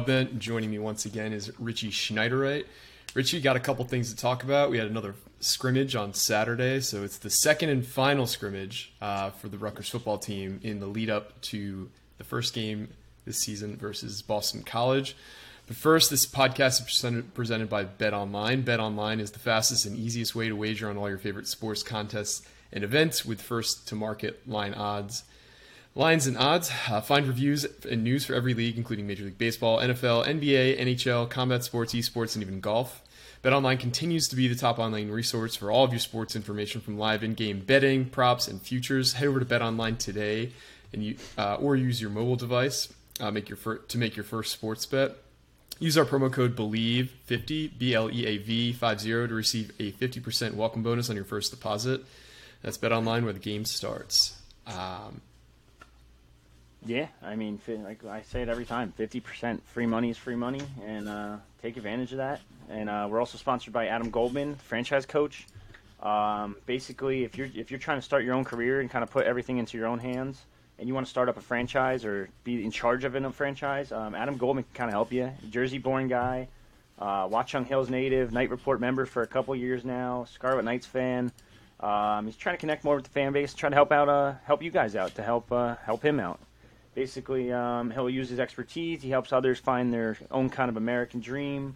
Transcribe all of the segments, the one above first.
Broadbent. Joining me once again is Richie Schneiderite. Richie, got a couple things to talk about. We had another scrimmage on Saturday, so it's the second and final scrimmage uh, for the Rutgers football team in the lead up to the first game this season versus Boston College. But first, this podcast is presented, by Bet Online. Bet Online is the fastest and easiest way to wager on all your favorite sports contests and events with first to market line odds. Lines and odds. Uh, find reviews and news for every league, including Major League Baseball, NFL, NBA, NHL, combat sports, esports, and even golf. BetOnline continues to be the top online resource for all of your sports information from live in-game betting, props, and futures. Head over to BetOnline today, and you uh, or use your mobile device uh, make your fir- to make your first sports bet. Use our promo code BLEAV50 B L E A V 50 to receive a 50% welcome bonus on your first deposit. That's BetOnline where the game starts. Um, Yeah, I mean, like I say it every time, fifty percent free money is free money, and uh, take advantage of that. And uh, we're also sponsored by Adam Goldman, franchise coach. Um, basically, if you're if you're trying to start your own career and kind of put everything into your own hands, and you want to start up a franchise or be in charge of a franchise, um, Adam Goldman can kind of help you. Jersey-born guy, uh, Watchung Hills native, Knight Report member for a couple years now, Scarlet Knights fan. Um, he's trying to connect more with the fan base, trying to help out, uh, help you guys out, to help uh, help him out basically um, he'll use his expertise. He helps others find their own kind of american dream.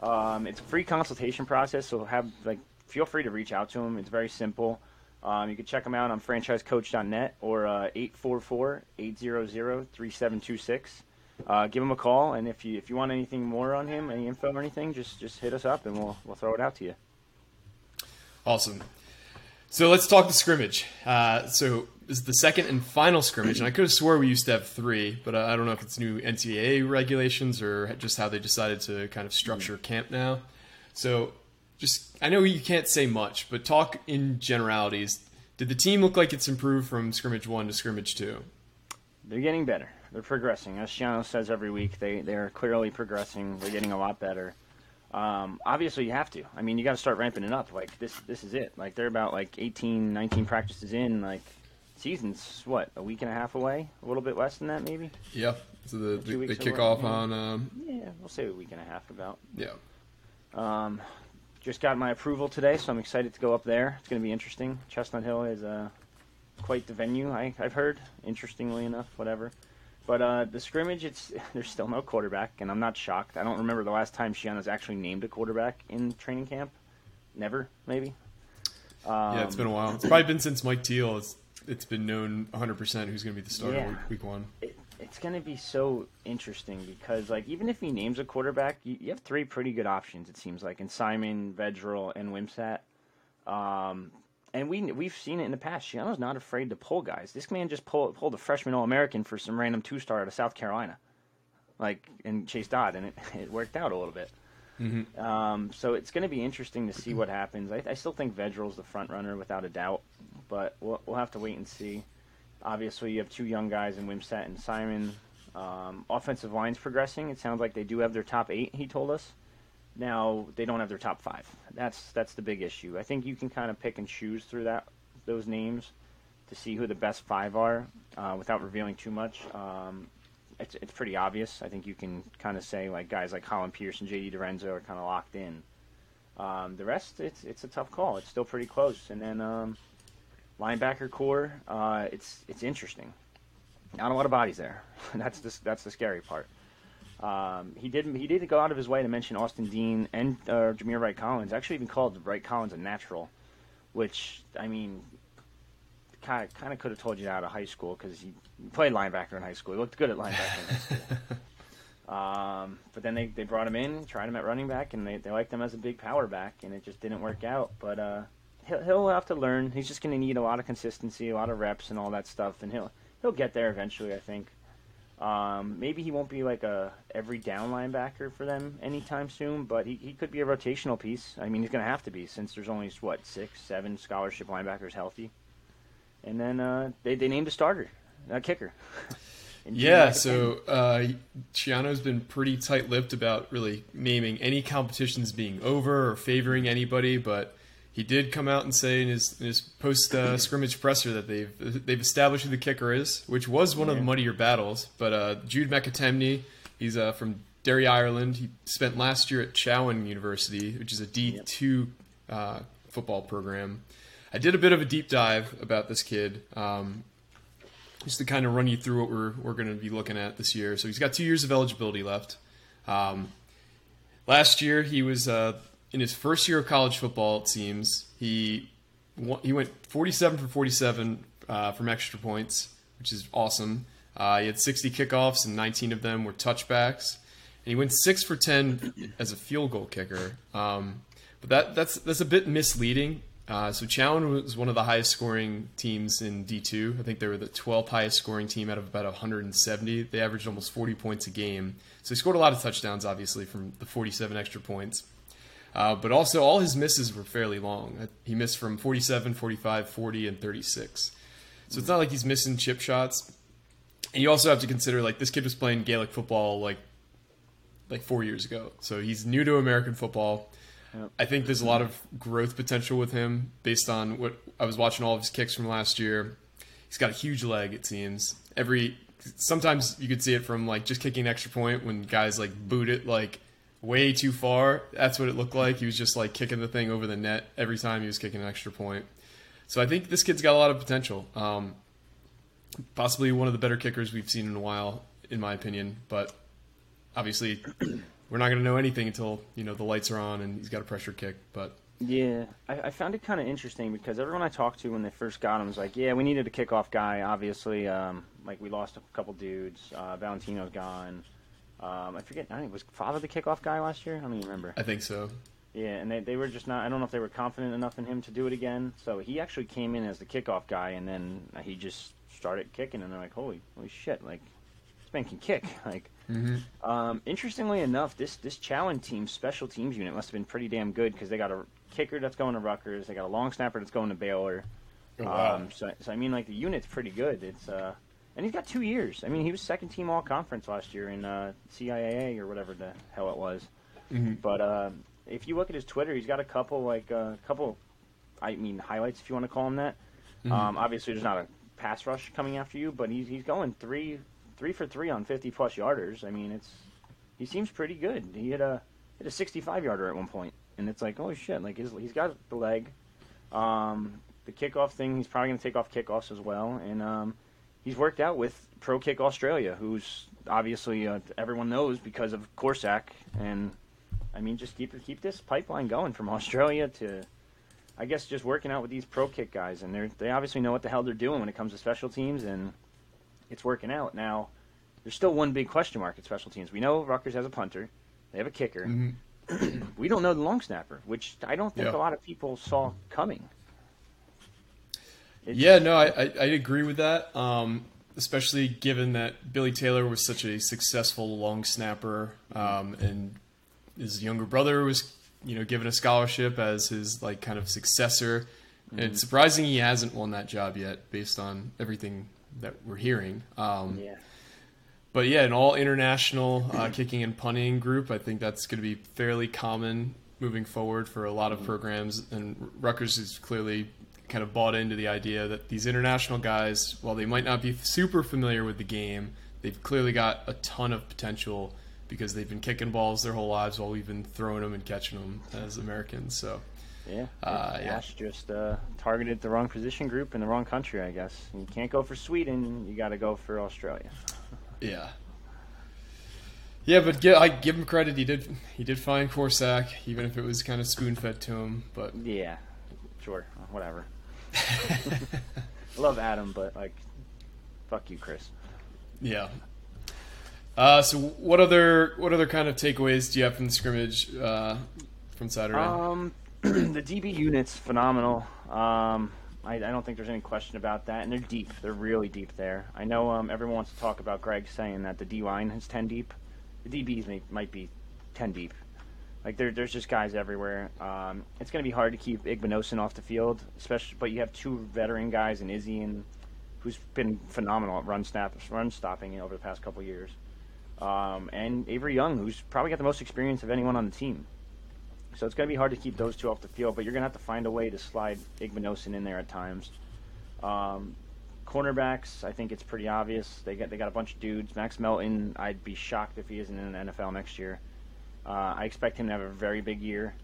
Um, it's a free consultation process so have like feel free to reach out to him. It's very simple. Um, you can check him out on franchisecoach.net or uh, 844-800-3726 uh, give him a call and if you if you want anything more on him any info or anything just just hit us up and we'll we'll throw it out to you. Awesome. So let's talk the scrimmage. Uh, so is the second and final scrimmage, and I could have swore we used to have three, but I don't know if it's new NCAA regulations or just how they decided to kind of structure camp now. So just I know you can't say much, but talk in generalities. Did the team look like it's improved from scrimmage one to scrimmage two? They're getting better. They're progressing. As Schiano says every week, they they're clearly progressing. They're getting a lot better. Um, obviously, you have to. I mean, you got to start ramping it up. Like this, this is it. Like they're about like 18, 19 practices in. Like season's what a week and a half away, a little bit less than that, maybe. Yeah, So the, the, away, kickoff yeah. on um, Yeah, we'll say a week and a half about. yeah. Um, just got my approval today, so I'm excited to go up there. It's going to be interesting. Chestnut Hill is uh, quite the venue. I, I've heard, interestingly enough, whatever. But uh, the scrimmage, it's there's still no quarterback, and I'm not shocked. I don't remember the last time Schiano's actually named a quarterback in training camp. Never, maybe. Um, Yeah, it's been a while. It's probably been since Mike Teel. It's been known 100 percent who's going to be the starter Yeah. week, week one. it, it's going to be so interesting because like even if he names a quarterback, you, you have three pretty good options. It seems like in Simon, Vedral, and Wimsatt. Um, and we we've seen it in the past. Schiano's not afraid to pull guys. This man just pulled pulled a freshman All American for some random two star out of South Carolina, like and Chas Dodd, and it, it worked out a little bit. Um, so it's going to be interesting to see what happens. I, I still think Vedral's the front runner without a doubt, but we'll, we'll have to wait and see. Obviously, you have two young guys in Wimsatt and Simon. Um, offensive line's progressing. It sounds like they do have their top eight. He told us. Now they don't have their top five. That's that's the big issue. I think you can kind of pick and choose through that those names to see who the best five are uh, without revealing too much. Um, it's it's pretty obvious. I think you can kind of say like guys like Colin Pierce and J.D. DiRenzo are kind of locked in. Um, the rest, it's it's a tough call. It's still pretty close. And then um, linebacker core, uh, it's it's interesting. Not a lot of bodies there. that's the that's the scary part. Um, he did he did go out of his way to mention Austin Dean and uh, Jameer Wright Collins. Actually, even called Wright Collins a natural, which I mean, kind of kind of could have told you that out of high school because he played linebacker in high school. He looked good at linebacker in high school. Um, but then they, they brought him in, tried him at running back, and they, they liked him as a big power back, and it just didn't work out. But uh, he'll, he'll have to learn. He's just going to need a lot of consistency, a lot of reps, and all that stuff. And he'll he'll get there eventually. I think. Um, maybe he won't be like a every down linebacker for them anytime soon, but he, he could be a rotational piece. I mean, he's going to have to be since there's only what six, seven scholarship linebackers healthy. And then uh, they they named a starter, a kicker. yeah, so uh, Schiano's been pretty tight-lipped about really naming any competitions being over or favoring anybody, but he did come out and say in his, in his post uh, scrimmage presser that they've they've established who the kicker is, which was one of the muddier battles. But uh, Jude McAtamney, he's uh, from Derry, Ireland. He spent last year at Chowan University, which is a D two uh, football program. I did a bit of a deep dive about this kid, um, just to kind of run you through what we're we're going to be looking at this year. So he's got two years of eligibility left. Um, last year he was uh, in his first year of college football, it seems he he went 47 for 47 uh, from extra points, which is awesome. Uh, he had 60 kickoffs, and 19 of them were touchbacks. And he went six for 10 as a field goal kicker. Um, but that that's that's a bit misleading. Uh, so Chowan was one of the highest scoring teams in D2. I think they were the 12th highest scoring team out of about 170. They averaged almost 40 points a game. So he scored a lot of touchdowns, obviously, from the 47 extra points. Uh, but also, all his misses were fairly long. Uh, he missed from 47, 45, 40, and 36. So it's not like he's missing chip shots. And you also have to consider like this kid was playing Gaelic football like like four years ago, so he's new to American football. Yep. I think there's a lot of growth potential with him based on what I was watching all of his kicks from last year. He's got a huge leg, it seems. Every sometimes you could see it from like just kicking an extra point when guys like boot it like way too far. That's what it looked like. He was just like kicking the thing over the net every time he was kicking an extra point. So I think this kid's got a lot of potential. Um, possibly one of the better kickers we've seen in a while, in my opinion. But obviously, we're not going to know anything until you know the lights are on and he's got a pressure kick. But yeah, I, I found it kind of interesting because everyone I talked to when they first got him was like, "Yeah, we needed a kickoff guy. Obviously, um, like we lost a couple dudes. Uh, Valentino's gone." Um, I forget. I think was Father the kickoff guy last year. I don't even remember. I think so. Yeah, and they, they were just not. I don't know if they were confident enough in him to do it again. So he actually came in as the kickoff guy, and then he just started kicking, and they're like, "Holy, holy shit! Like this man can kick!" Like, mm-hmm. um, interestingly enough, this this Chowan team special teams unit must have been pretty damn good because they got a kicker that's going to Rutgers, they got a long snapper that's going to Baylor. Oh, wow. Um, so, so I mean, like the unit's pretty good. It's uh, and he's got two years. I mean, he was second team All Conference last year in uh, CIAA or whatever the hell it was. Mm-hmm. But uh, if you look at his Twitter, he's got a couple like a uh, couple, I mean, highlights if you want to call them that. Mm-hmm. Um, obviously, there's not a pass rush coming after you, but he's he's going three three for three on 50 plus yarders. I mean, it's he seems pretty good. He had a hit a 65 yarder at one point, and it's like, oh shit, like his, he's got the leg. Um, the kickoff thing, he's probably going to take off kickoffs as well, and um, he's worked out with Pro Kick Australia, who's obviously uh, everyone knows because of Korsak, and I mean just keep keep this pipeline going from Australia to, I guess just working out with these Pro Kick guys, and they they obviously know what the hell they're doing when it comes to special teams, and it's working out. Now, there's still one big question mark at special teams. We know Rutgers has a punter, they have a kicker. Mm-hmm. we don't know the long snapper, which I don't think yeah. a lot of people saw coming. It's, yeah, no, I, I, I, agree with that. Um, especially given that Billy Taylor was such a successful long snapper, um, and his younger brother was, you know, given a scholarship as his like kind of successor. Mm-hmm. It's surprising he hasn't won that job yet, based on everything that we're hearing. Um, yeah. But yeah, an all international uh, kicking and punting group, I think that's going to be fairly common moving forward for a lot of mm-hmm. programs. And Rutgers is clearly kind of bought into the idea that these international guys, while they might not be super familiar with the game, they've clearly got a ton of potential because they've been kicking balls their whole lives while we've been throwing them and catching them as Americans. So. Yeah, uh, yeah. Ash just uh, targeted the wrong position group in the wrong country. I guess you can't go for Sweden. You got to go for Australia. yeah, yeah, but give, I give him credit. He did he did find Korsak, even if it was kind of spoon fed to him. But yeah, sure, whatever. I love Adam, but like, fuck you, Chris. Yeah. Uh, so what other what other kind of takeaways do you have from the scrimmage uh, from Saturday? Um, the DB unit's phenomenal. Um, I, I don't think there's any question about that. And they're deep. They're really deep there. I know um, everyone wants to talk about Greg saying that the D line is 10 deep. The DBs may, might be 10 deep. Like there, there's just guys everywhere. Um, it's going to be hard to keep Igbinosun off the field, especially. But you have two veteran guys in Izzy and who's been phenomenal at run snap, run stopping over the past couple years, um, and Avery Young, who's probably got the most experience of anyone on the team. So it's going to be hard to keep those two off the field, but you're going to have to find a way to slide Igbinosun in there at times. Um, cornerbacks, I think it's pretty obvious. They got they got a bunch of dudes. Max Melton, I'd be shocked if he isn't in the NFL next year. Uh, I expect him to have a very big year.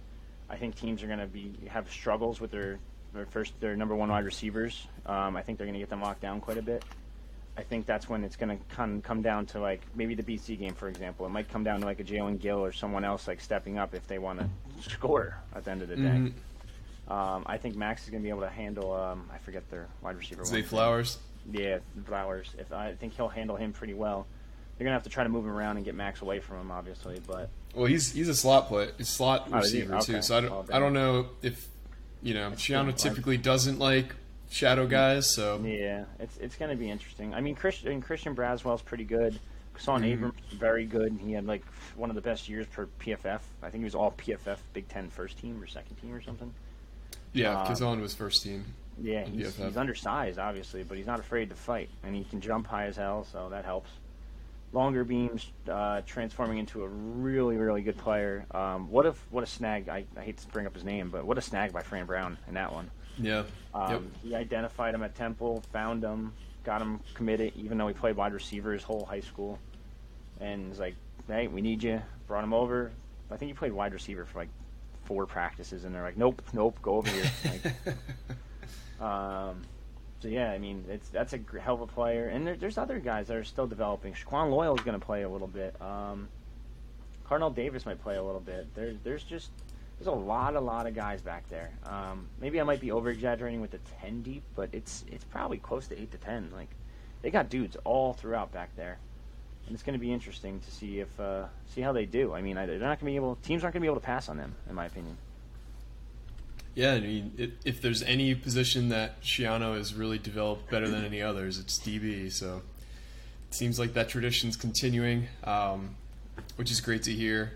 I think teams are going to be have struggles with their their first their number one wide receivers. Um, I think they're going to get them locked down quite a bit. I think that's when it's going to come come down to like maybe the BC game, for example. It might come down to like a Jalen Gill or someone else like stepping up if they want to score at the end of the day. Mm-hmm. Um, I think Max is going to be able to handle. Um, I forget their wide receiver. Zay. Flowers. Yeah, Flowers. If I think he'll handle him pretty well. They're gonna have to try to move him around and get Max away from him, obviously. But Well, he's he's a slot play, a slot Oh, receiver too. So I don't Oh, I don't know if you know Schiano good. typically doesn't like shadow guys. So Yeah, it's it's going to be interesting. I mean, Christian Christian Braswell's pretty good. Son Mhm. Abrams very good. He had like one of the best years per PFF. I think he was all PFF Big Ten first team or second team or something. yeah, Um, Kazan was first team. Yeah, he's, he's undersized obviously, but he's not afraid to fight, and he can jump high as hell, so that helps. Longerbeam's, uh, transforming into a really really good player. Um, what if what a snag! I, I hate to bring up his name, but what a snag by Fran Brown in that one. Yeah. Um, yep. He identified him at Temple, found him, got him committed, even though he played wide receiver his whole high school. And was like, hey, we need you. Brought him over. I think he played wide receiver for like four practices, and they're like, nope, nope, go over here. like, um, so yeah, I mean, it's that's a hell of a player, and there, there's other guys that are still developing. Shaquan Loyal is going to play a little bit. Um, Cardinal Davis might play a little bit. There's there's just there's a lot a lot of guys back there. Um, maybe I might be over exaggerating with the ten deep, but it's it's probably close to eight to ten. Like they got dudes all throughout back there, and it's going to be interesting to see if uh, see how they do. I mean, I, they're not going to be able teams aren't going to be able to pass on them, in my opinion. Yeah, I mean, it, if there's any position that Schiano has really developed better than any others, it's DB. So it seems like that tradition's continuing, um, which is great to hear.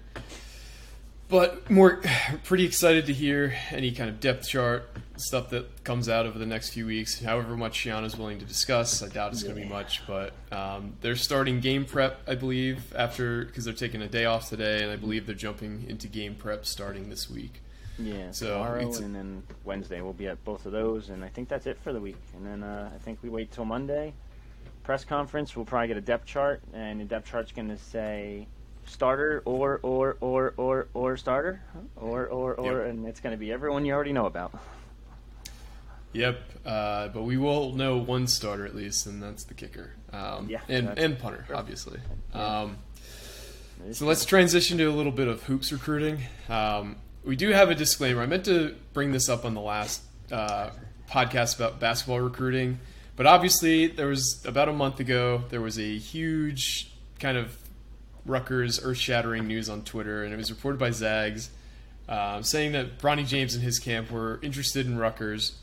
But more, pretty excited to hear any kind of depth chart stuff that comes out over the next few weeks. However much Schiano's willing to discuss, I doubt it's going to be much. But um, they're starting game prep, I believe, after because they're taking a day off today, and I believe they're jumping into game prep starting this week. Yeah, So, tomorrow it's- and then Wednesday we'll be at both of those, and I think that's it for the week. And then uh, I think we wait till Monday press conference. We'll probably get a depth chart, and the depth chart's going to say starter or or or or or starter or or or, Yep. and it's going to be everyone you already know about. Yep, uh, but we will know one starter at least, and that's the kicker. Um, Yeah, and and punter, sure. obviously. Um, so let's transition to a little bit of hoops recruiting. Um, we do have a disclaimer. I meant to bring this up on the last uh, podcast about basketball recruiting, but obviously there was about a month ago there was a huge kind of Rutgers earth-shattering news on Twitter, and it was reported by Zags uh, saying that Bronny James and his camp were interested in Rutgers.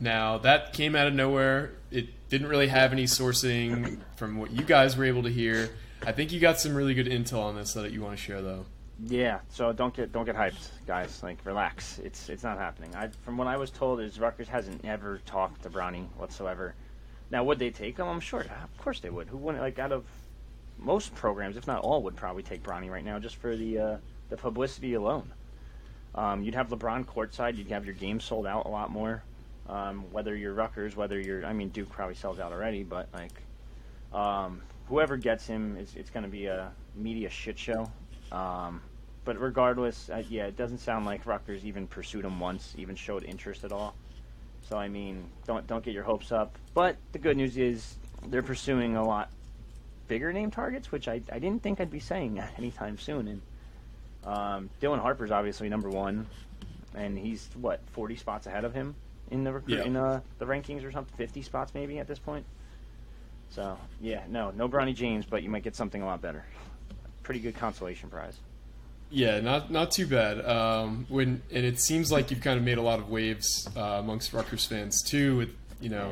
Now that came out of nowhere. It didn't really have any sourcing from what you guys were able to hear. I think you got some really good intel on this that you want to share, though. Yeah, so don't get don't get hyped, guys. Like relax. It's it's not happening. I from what I was told is Rutgers hasn't ever talked to Bronny whatsoever. Now would they take him? I'm sure. Of course they would. Who wouldn't? Like out of most programs, if not all, would probably take Bronny right now just for the uh, the publicity alone. Um, you'd have LeBron courtside. You'd have your game sold out a lot more. Um, whether you're Rutgers, whether you're, I mean, Duke probably sells out already, but like, um, whoever gets him, is, it's going to be a media shit show. Um, but regardless, uh, yeah, it doesn't sound like Rutgers even pursued him once, even showed interest at all. So I mean, don't don't get your hopes up. But the good news is they're pursuing a lot bigger name targets, which I, I didn't think I'd be saying anytime soon. And um, Dylan Harper's obviously number one, and he's what forty spots ahead of him in the recruit Yeah. in uh, the rankings or something, fifty spots maybe at this point. So yeah, no, no Bronny James, but you might get something a lot better. Pretty good consolation prize. Yeah, not not too bad. Um, when and it seems like you've kind of made a lot of waves uh, amongst Rutgers fans too, with you know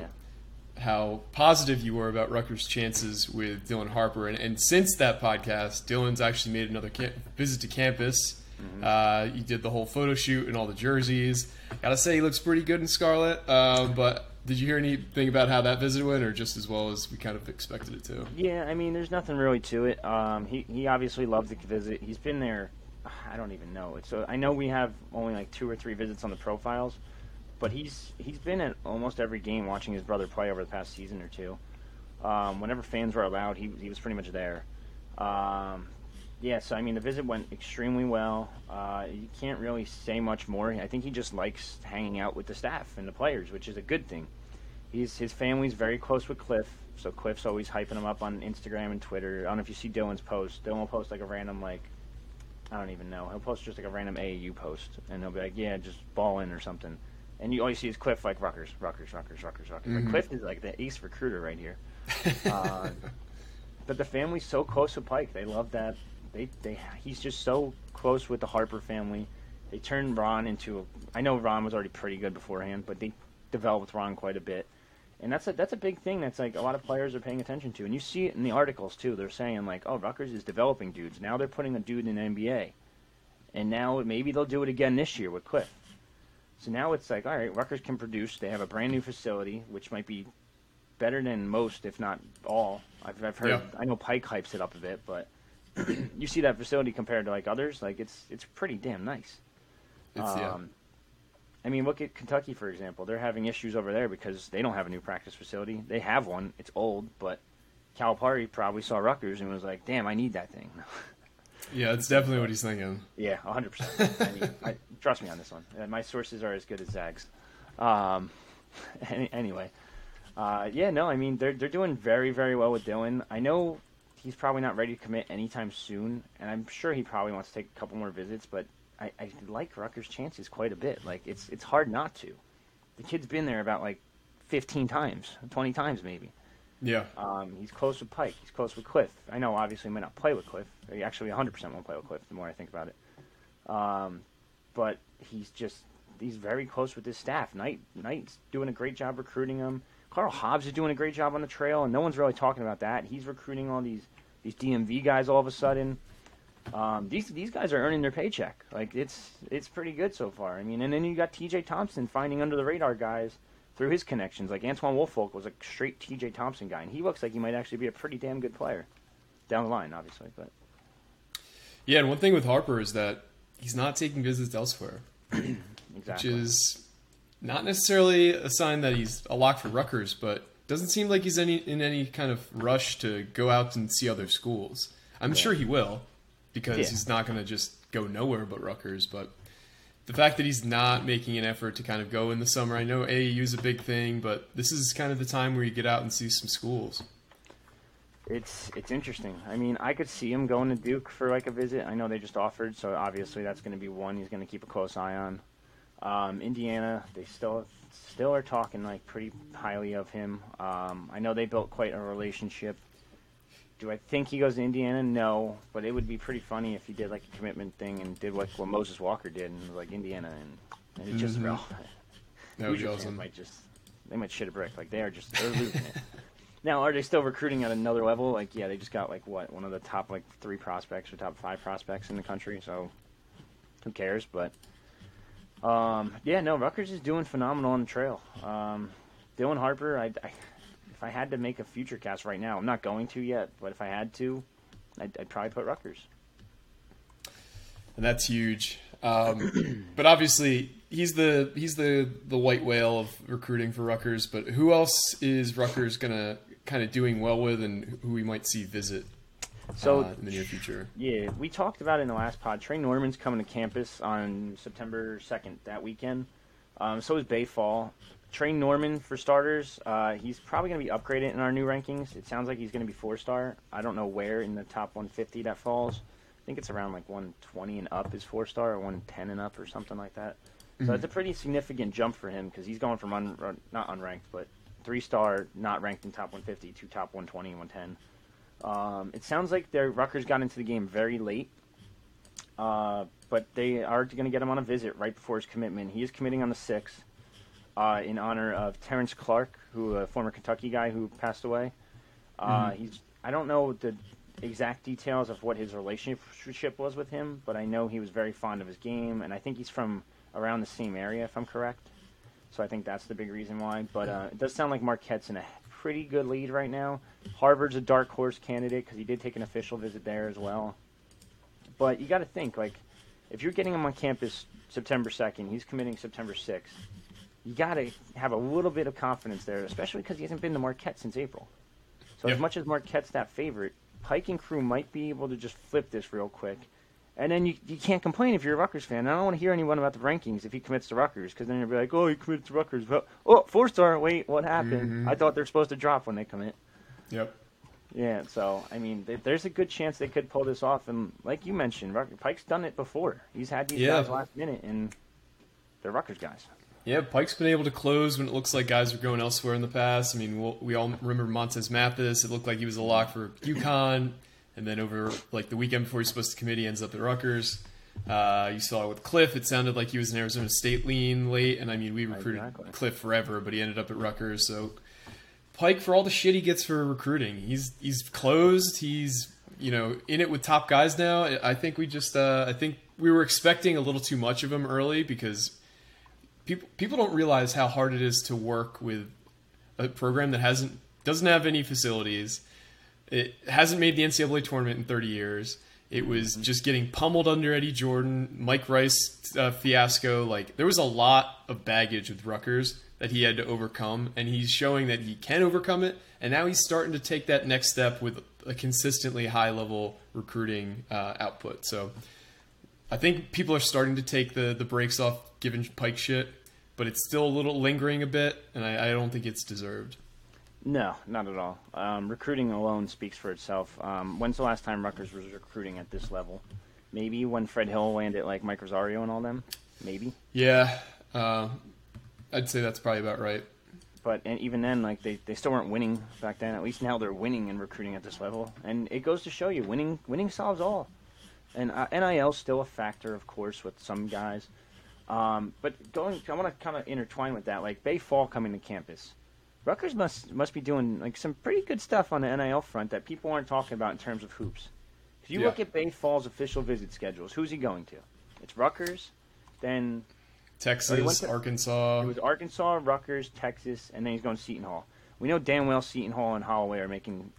Yeah. how positive you were about Rutgers' chances with Dylan Harper, and, and since that podcast, Dylan's actually made another camp- visit to campus. Uh, you did the whole photo shoot and all the jerseys. Gotta say, he looks pretty good in scarlet. Um, but did you hear anything about how that visit went, or just as well as we kind of expected it to? Yeah, I mean, there's nothing really to it. Um, he he obviously loved the visit. He's been there. I don't even know. So I know we have only like two or three visits on the profiles, but he's he's been at almost every game watching his brother play over the past season or two. Um, whenever fans were allowed, he he was pretty much there. Um, yeah, so I mean, the visit went extremely well. Uh, you can't really say much more. I think he just likes hanging out with the staff and the players, which is a good thing. He's his family's very close with Cliff, so Cliff's always hyping him up on Instagram and Twitter. I don't know if you see Dylan's post. Dylan will post like a random like I don't even know. He'll post just like a random AAU post, and he'll be like, "Yeah, just ball in or something." And you all you see is Cliff like Rutgers, Rutgers, Rutgers, Rutgers, Rutgers. Like, Cliff is like the ace recruiter right here. uh, but the family's so close with Pike. They love that. They they he's just so close with the Harper family. They turned Ron into. A, I know Ron was already pretty good beforehand, but they developed Ron quite a bit. And that's a that's a big thing. That's like a lot of players are paying attention to, and you see it in the articles too. They're saying like, "Oh, Rutgers is developing dudes. Now they're putting a dude in the NBA, and now maybe they'll do it again this year with Cliff." So now it's like, all right, Rutgers can produce. They have a brand new facility, which might be better than most, if not all. I've, I've heard. Yeah. I know Pike hypes it up a bit, but you see that facility compared to like others, like it's it's pretty damn nice. It's, yeah. Um, I mean, look at Kentucky for example. They're having issues over there because they don't have a new practice facility. They have one. It's old, but Calipari probably saw Rutgers and was like, "Damn, I need that thing." Yeah, it's definitely what he's thinking. yeah, 100. percent I mean, I, trust me on this one. Uh, My sources are as good as Zag's. Um, any, anyway, uh, yeah, no, I mean they're they're doing very very well with Dylan. I know he's probably not ready to commit anytime soon, and I'm sure he probably wants to take a couple more visits. But I, I like Rutgers' chances quite a bit. Like it's it's hard not to. The kid's been there about like 15 times, 20 times maybe. Yeah. Um, he's close with Pike. He's close with Cliff. I know, obviously, he might not play with Cliff. He actually 100% won't play with Cliff. The more I think about it, um, but he's just he's very close with his staff. Knight Knight's doing a great job recruiting him. Karl Hobbs is doing a great job on the trail, and no one's really talking about that. He's recruiting all these these DMV guys all of a sudden. Um, these these guys are earning their paycheck. Like it's it's pretty good so far. I mean, and then you got T.J. Thompson finding under the radar guys through his connections. Like Antwone Woolfolk was a straight T.J. Thompson guy, and he looks like he might actually be a pretty damn good player down the line, obviously. But Yeah, and one thing with Harper is that he's not taking visits elsewhere, which is not necessarily a sign that he's a lock for Rutgers, but doesn't seem like he's any in any kind of rush to go out and see other schools. I'm sure he will, because Yeah. he's not going to just go nowhere but Rutgers. But the fact that he's not making an effort to kind of go in the summer, I know AAU is a big thing, but this is kind of the time where you get out and see some schools. it's it's interesting. I mean, I could see him going to Duke for like a visit. I know they just offered, so obviously that's going to be one he's going to keep a close eye on. Um, Indiana, they still still are talking like pretty highly of him. Um, I know they built quite a relationship. Do I think he goes to Indiana? No, but it would be pretty funny if he did like a commitment thing and did like what Moses Walker did and like Indiana and, and it just Mhm. real. That would be awesome. might just they might shit a brick. Like they are just they're losing it. Now, are they still recruiting at another level? Like, yeah, they just got like what one of the top like three prospects or top five prospects in the country. So, who cares? But, um, yeah, no, Rutgers is doing phenomenal on the trail. Um, Dylan Harper, I, I, if I had to make a future cast right now, I'm not going to yet, but if I had to, I'd, I'd probably put Rutgers. and that's huge. Um, but obviously, he's the he's the the white whale of recruiting for Rutgers. But who else is Rutgers gonna kind of doing well with, and who we might see visit So uh, in the near future? Yeah, we talked about it in the last pod. Trey Norman's coming to campus on September 2nd that weekend. Um, so is Baye Fall. Trey Norman, for starters, uh, he's probably going to be upgraded in our new rankings. It sounds like he's going to be four star. I don't know where in the top 150 that falls. I think it's around like 120 and up is four star, or 110 and up, or something like that. So it's a pretty significant jump for him because he's going from un- not unranked, but three star, not ranked in top 150, to top 120, and 110. Um, it sounds like their Rutgers got into the game very late, Uh, but they are going to get him on a visit right before his commitment. He is committing on the 6th uh, in honor of Terrence Clarke, who a former Kentucky guy who passed away. Uh, Mm-hmm. He's I don't know the exact details of what his relationship was with him, but I know he was very fond of his game, and I think he's from around the same area, if I'm correct. So I think that's the big reason why. But uh, it does sound like Marquette's in a pretty good lead right now. Harvard's a dark horse candidate because he did take an official visit there as well. But you got to think like if you're getting him on campus September 2nd, he's committing September 6th. You got to have a little bit of confidence there, especially because he hasn't been to Marquette since April. So Yep. as much as Marquette's that favorite, Pike and crew might be able to just flip this real quick. And then you, you can't complain if you're a Rutgers fan. And I don't want to hear anyone about the rankings if he commits to Rutgers, because then you'll be like, oh, he committed to Rutgers. Well, oh, four star. Wait, what happened? Mm-hmm. I thought they're supposed to drop when they commit. Yep. Yeah, so I mean, th- there's a good chance they could pull this off, and like you mentioned, Ruck- Pike's done it before. He's had these Yeah. guys last minute, and they're Rutgers guys. Yeah, Pike's been able to close when it looks like guys are going elsewhere in the past. I mean, we'll, we all remember Montez Mathis. It looked like he was a lock for UConn, and then over like the weekend before he's supposed to commit, he ends up at Rutgers. Uh, you saw it with Cliff. It sounded like he was an Arizona State lean late, and I mean, we recruited Exactly. Cliff forever, but he ended up at Rutgers. So Pike, for all the shit he gets for recruiting, he's he's closed. He's you know in it with top guys now. I think we just uh, I think we were expecting a little too much of him early because people people don't realize how hard it is to work with a program that hasn't doesn't have any facilities. It hasn't made the NCAA tournament in 30 years. It was just getting pummeled under Eddie Jordan, Mike Rice uh, fiasco. Like there was a lot of baggage with Rutgers that he had to overcome, and he's showing that he can overcome it. And now he's starting to take that next step with a consistently high level recruiting uh, output. So I think people are starting to take the the brakes off giving Pike shit, but it's still a little lingering a bit, and I, I don't think it's deserved. No, not at all. Um, recruiting alone speaks for itself. Um, when's the last time Rutgers was recruiting at this level? Maybe when Fred Hill landed like Mike Rosario and all them. Maybe, Yeah, uh, I'd say that's probably about right. but and even then, like they, they still weren't winning back then. At least now they're winning and recruiting at this level, and it goes to show you winning winning solves all. And uh, NIL still a factor, of course, with some guys. Um, but going, I want to kind of intertwine with that, like Baye Fall coming to campus. Rutgers must must be doing like some pretty good stuff on the NIL front that people aren't talking about in terms of hoops. If you Yeah. look at Baye Fall's official visit schedules, who's he going to? It's Rutgers, then Texas, went to- Arkansas. it was Arkansas, Rutgers, Texas, and then he's going to Seton Hall. We know damn well Seton Hall and Holloway are making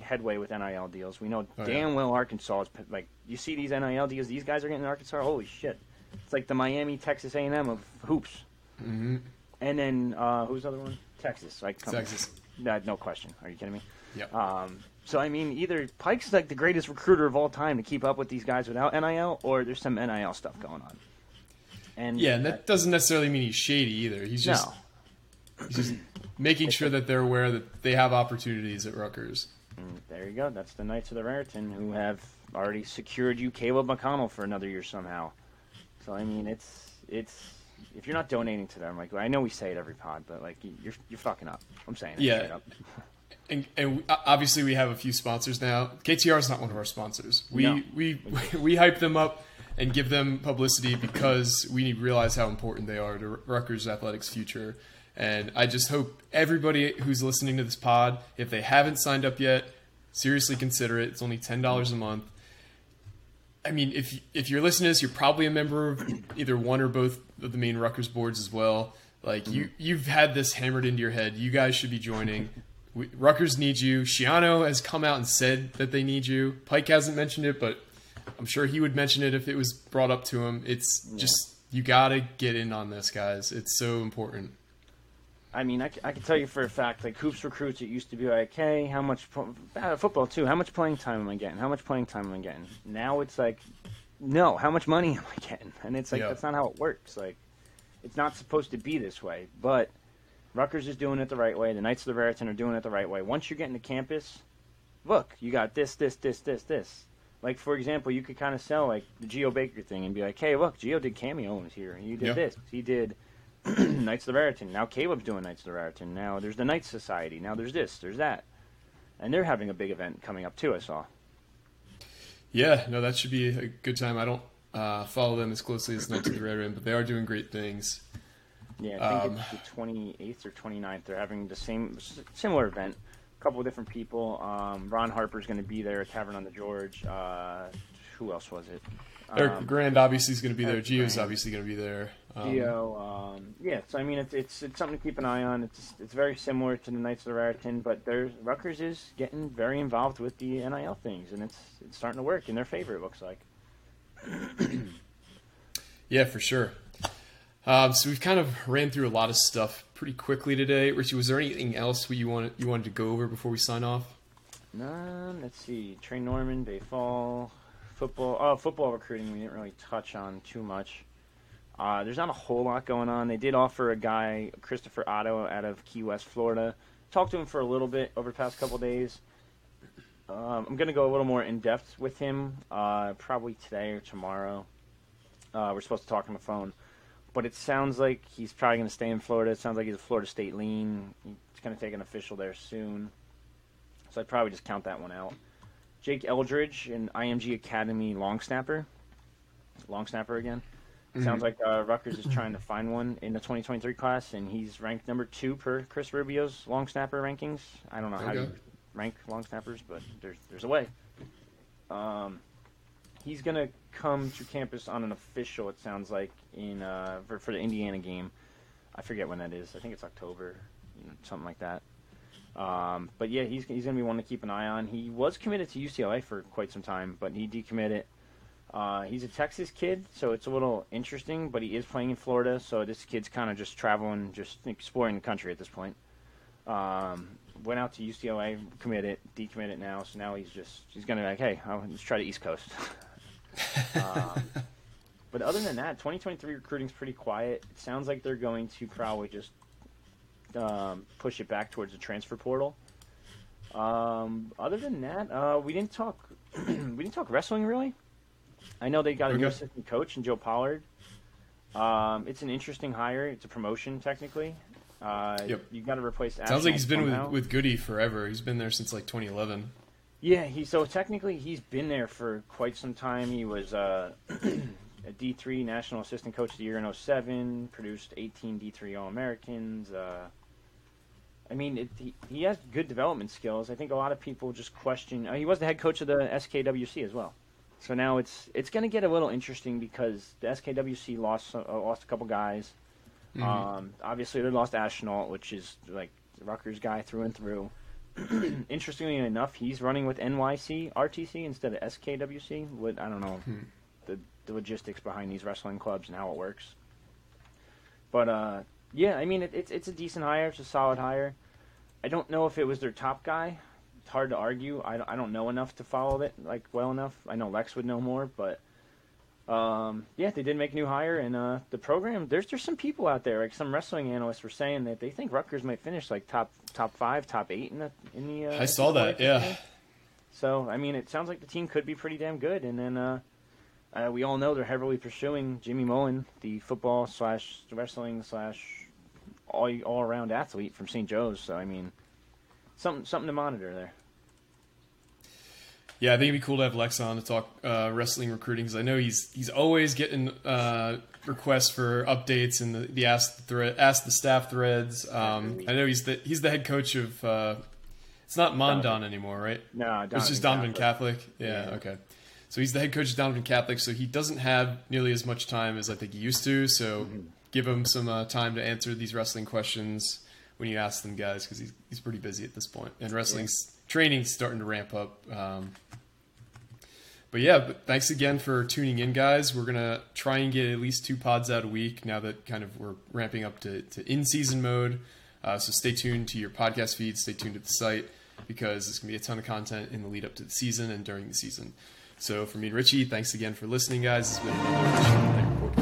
headway with NIL deals. We know Oh, damn yeah. well Arkansas is like you see these NIL deals these guys are getting in Arkansas. Holy shit! It's like the Miami, Texas A&M of hoops. hmm And then uh, who's the other one? Texas. Like Texas. No, no question. Are you kidding me? Yep. Um, so I mean, either Pike's like the greatest recruiter of all time to keep up with these guys without NIL, or there's some NIL stuff going on. And yeah, and that doesn't necessarily mean he's shady either. He's just no, he's just making sure that they're aware that they have opportunities at Rutgers. And there you go. That's the Knights of the Raritan who have already secured you Caleb McConnell for another year somehow. So I mean, it's it's if you're not donating to them, like I know we say it every pod, but like you- you're you're fucking up. I'm saying it Yeah. And, and we, obviously we have a few sponsors now. KTR is not one of our sponsors. We No. we we hype them up and give them publicity because we need to realize how important they are to Rutgers athletics future. And I just hope everybody who's listening to this pod, if they haven't signed up yet, seriously consider it. It's only ten dollars a month. I mean, if if you're listening to this, you're probably a member of either one or both of the main Rutgers boards as well. Like you, mm-hmm. you've had this hammered into your head. You guys should be joining. We, Rutgers needs you. Schiano has come out and said that they need you. Pike hasn't mentioned it, but I'm sure he would mention it if it was brought up to him. It's just you got to get in on this, guys. It's so important. I mean, I, I can tell you for a fact, like hoops recruits, it used to be like, hey, how much uh, football too? How much playing time am I getting? How much playing time am I getting? Now it's like, no, how much money am I getting? And it's like Yeah. that's not how it works. Like, it's not supposed to be this way. But Rutgers is doing it the right way. The Knights of the Raritan are doing it the right way. Once you're getting to campus, look, you got this, this, this, this, this. Like for example, you could kind of sell like the Geo Baker thing and be like, hey, look, Geo did cameos here. and He did Yeah. this. He did Knights of the Raritan. Now Caleb's doing Knights of the Raritan. Now there's the Knights Society. Now there's this. There's that. And they're having a big event coming up too. I saw. Yeah, no, that should be a good time. I don't uh, follow them as closely as Knights of the Red Rim, but they are doing great things. Yeah, I think um, it's the 28th or 29th. They're having the same similar event. A couple of different people. Um, Ron Harper's going to be there. At Tavern on the George. Uh, who else was it? Eric um, Grand obviously is going to be there. Geo's obviously going to be there. Um, Geo, um, yeah. So I mean, it's, it's it's something to keep an eye on. It's it's very similar to the Knights of the Raritan, but there's Rutgers is getting very involved with the NIL things, and it's it's starting to work in their favor. It looks like. yeah, for sure. Um, so we've kind of ran through a lot of stuff pretty quickly today. Richie, was there anything else you wanted you wanted to go over before we sign off? Um, let's see. Trey Norman, Baye Fall, football. Oh, football recruiting. We didn't really touch on too much. Uh, there's not a whole lot going on. They did offer a guy, Christopher Otto, out of Key West, Florida. Talked to him for a little bit over the past couple days. Um, I'm going to go a little more in depth with him, uh, probably today or tomorrow. Uh, we're supposed to talk on the phone, but it sounds like he's probably going to stay in Florida. It sounds like he's a Florida State lean. He's going to take an official there soon, so I'd probably just count that one out. Jake Eldridge, an IMG Academy long snapper, long snapper again. Mm-hmm. Sounds like uh, Rutgers is trying to find one in the 2023 class, and he's ranked number two per Chris Rubio's long snapper rankings. I don't know okay. how you rank long snappers, but there's there's a way. Um, he's gonna come to campus on an official. It sounds like in uh, for, for the Indiana game. I forget when that is. I think it's October, you know, something like that. Um, but yeah, he's he's gonna be one to keep an eye on. He was committed to UCLA for quite some time, but he decommitted. Uh, he's a Texas kid, so it's a little interesting, but he is playing in Florida, so this kid's kind of just traveling, just exploring the country at this point. Um, went out to UCLA, committed, decommitted now, so now he's just he's gonna be like, hey, I'll, let's try the East Coast. um, but other than that, 2023 recruiting's pretty quiet. It sounds like they're going to probably just um, push it back towards the transfer portal. Um, other than that, uh, we didn't talk. we didn't talk wrestling really. I know they got a okay. new assistant coach in Joe Pollard. Um, it's an interesting hire. It's a promotion technically. Uh, yep. You got to replace. Sounds like he's been with, with Goody forever. He's been there since like 2011. Yeah, he so technically he's been there for quite some time. He was uh, a D3 National Assistant Coach of the Year in 07, produced 18 D3 All Americans. Uh, I mean, it, he, he has good development skills. I think a lot of people just question. Uh, he was the head coach of the SKWC as well. So now it's it's going to get a little interesting because the SKWC lost uh, lost a couple guys. Mm-hmm. Um, obviously, they lost Astronaut, which is like the Rutgers guy through and through. Interestingly enough, he's running with NYC RTC instead of SKWC. What I don't know hmm. the, the logistics behind these wrestling clubs and how it works. But uh, yeah, I mean it, it's it's a decent hire. It's a solid hire. I don't know if it was their top guy. It's hard to argue. I don't, I don't know enough to follow it like well enough. I know Lex would know more, but um, yeah, they did make a new hire, and uh, the program. There's there's some people out there, like some wrestling analysts were saying that they think Rutgers might finish like top top five, top eight in the in the. Uh, I saw that, yeah. So I mean, it sounds like the team could be pretty damn good, and then uh, uh, we all know they're heavily pursuing Jimmy Mullen, the football slash wrestling slash all all around athlete from St. Joe's. So I mean, something something to monitor there. Yeah, I think it'd be cool to have Lex on to talk uh, wrestling recruiting because I know he's he's always getting uh, requests for updates and the, the ask the thread, ask the staff threads. Um, I know he's the he's the head coach of. Uh, it's not Mondon Donovan. anymore, right? No, Donovan it's just Donovan Catholic. Catholic. Yeah, yeah, okay. So he's the head coach of Donovan Catholic, so he doesn't have nearly as much time as I think he used to. So mm-hmm. give him some uh, time to answer these wrestling questions when you ask them, guys, because he's he's pretty busy at this point, and wrestling's yeah. training's starting to ramp up. Um, but yeah, but thanks again for tuning in, guys. We're gonna try and get at least two pods out a week now that kind of we're ramping up to, to in season mode. Uh, so stay tuned to your podcast feed, stay tuned to the site because there's gonna be a ton of content in the lead up to the season and during the season. So for me and Richie, thanks again for listening, guys. It's been another edition of the Knight Report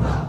podcast.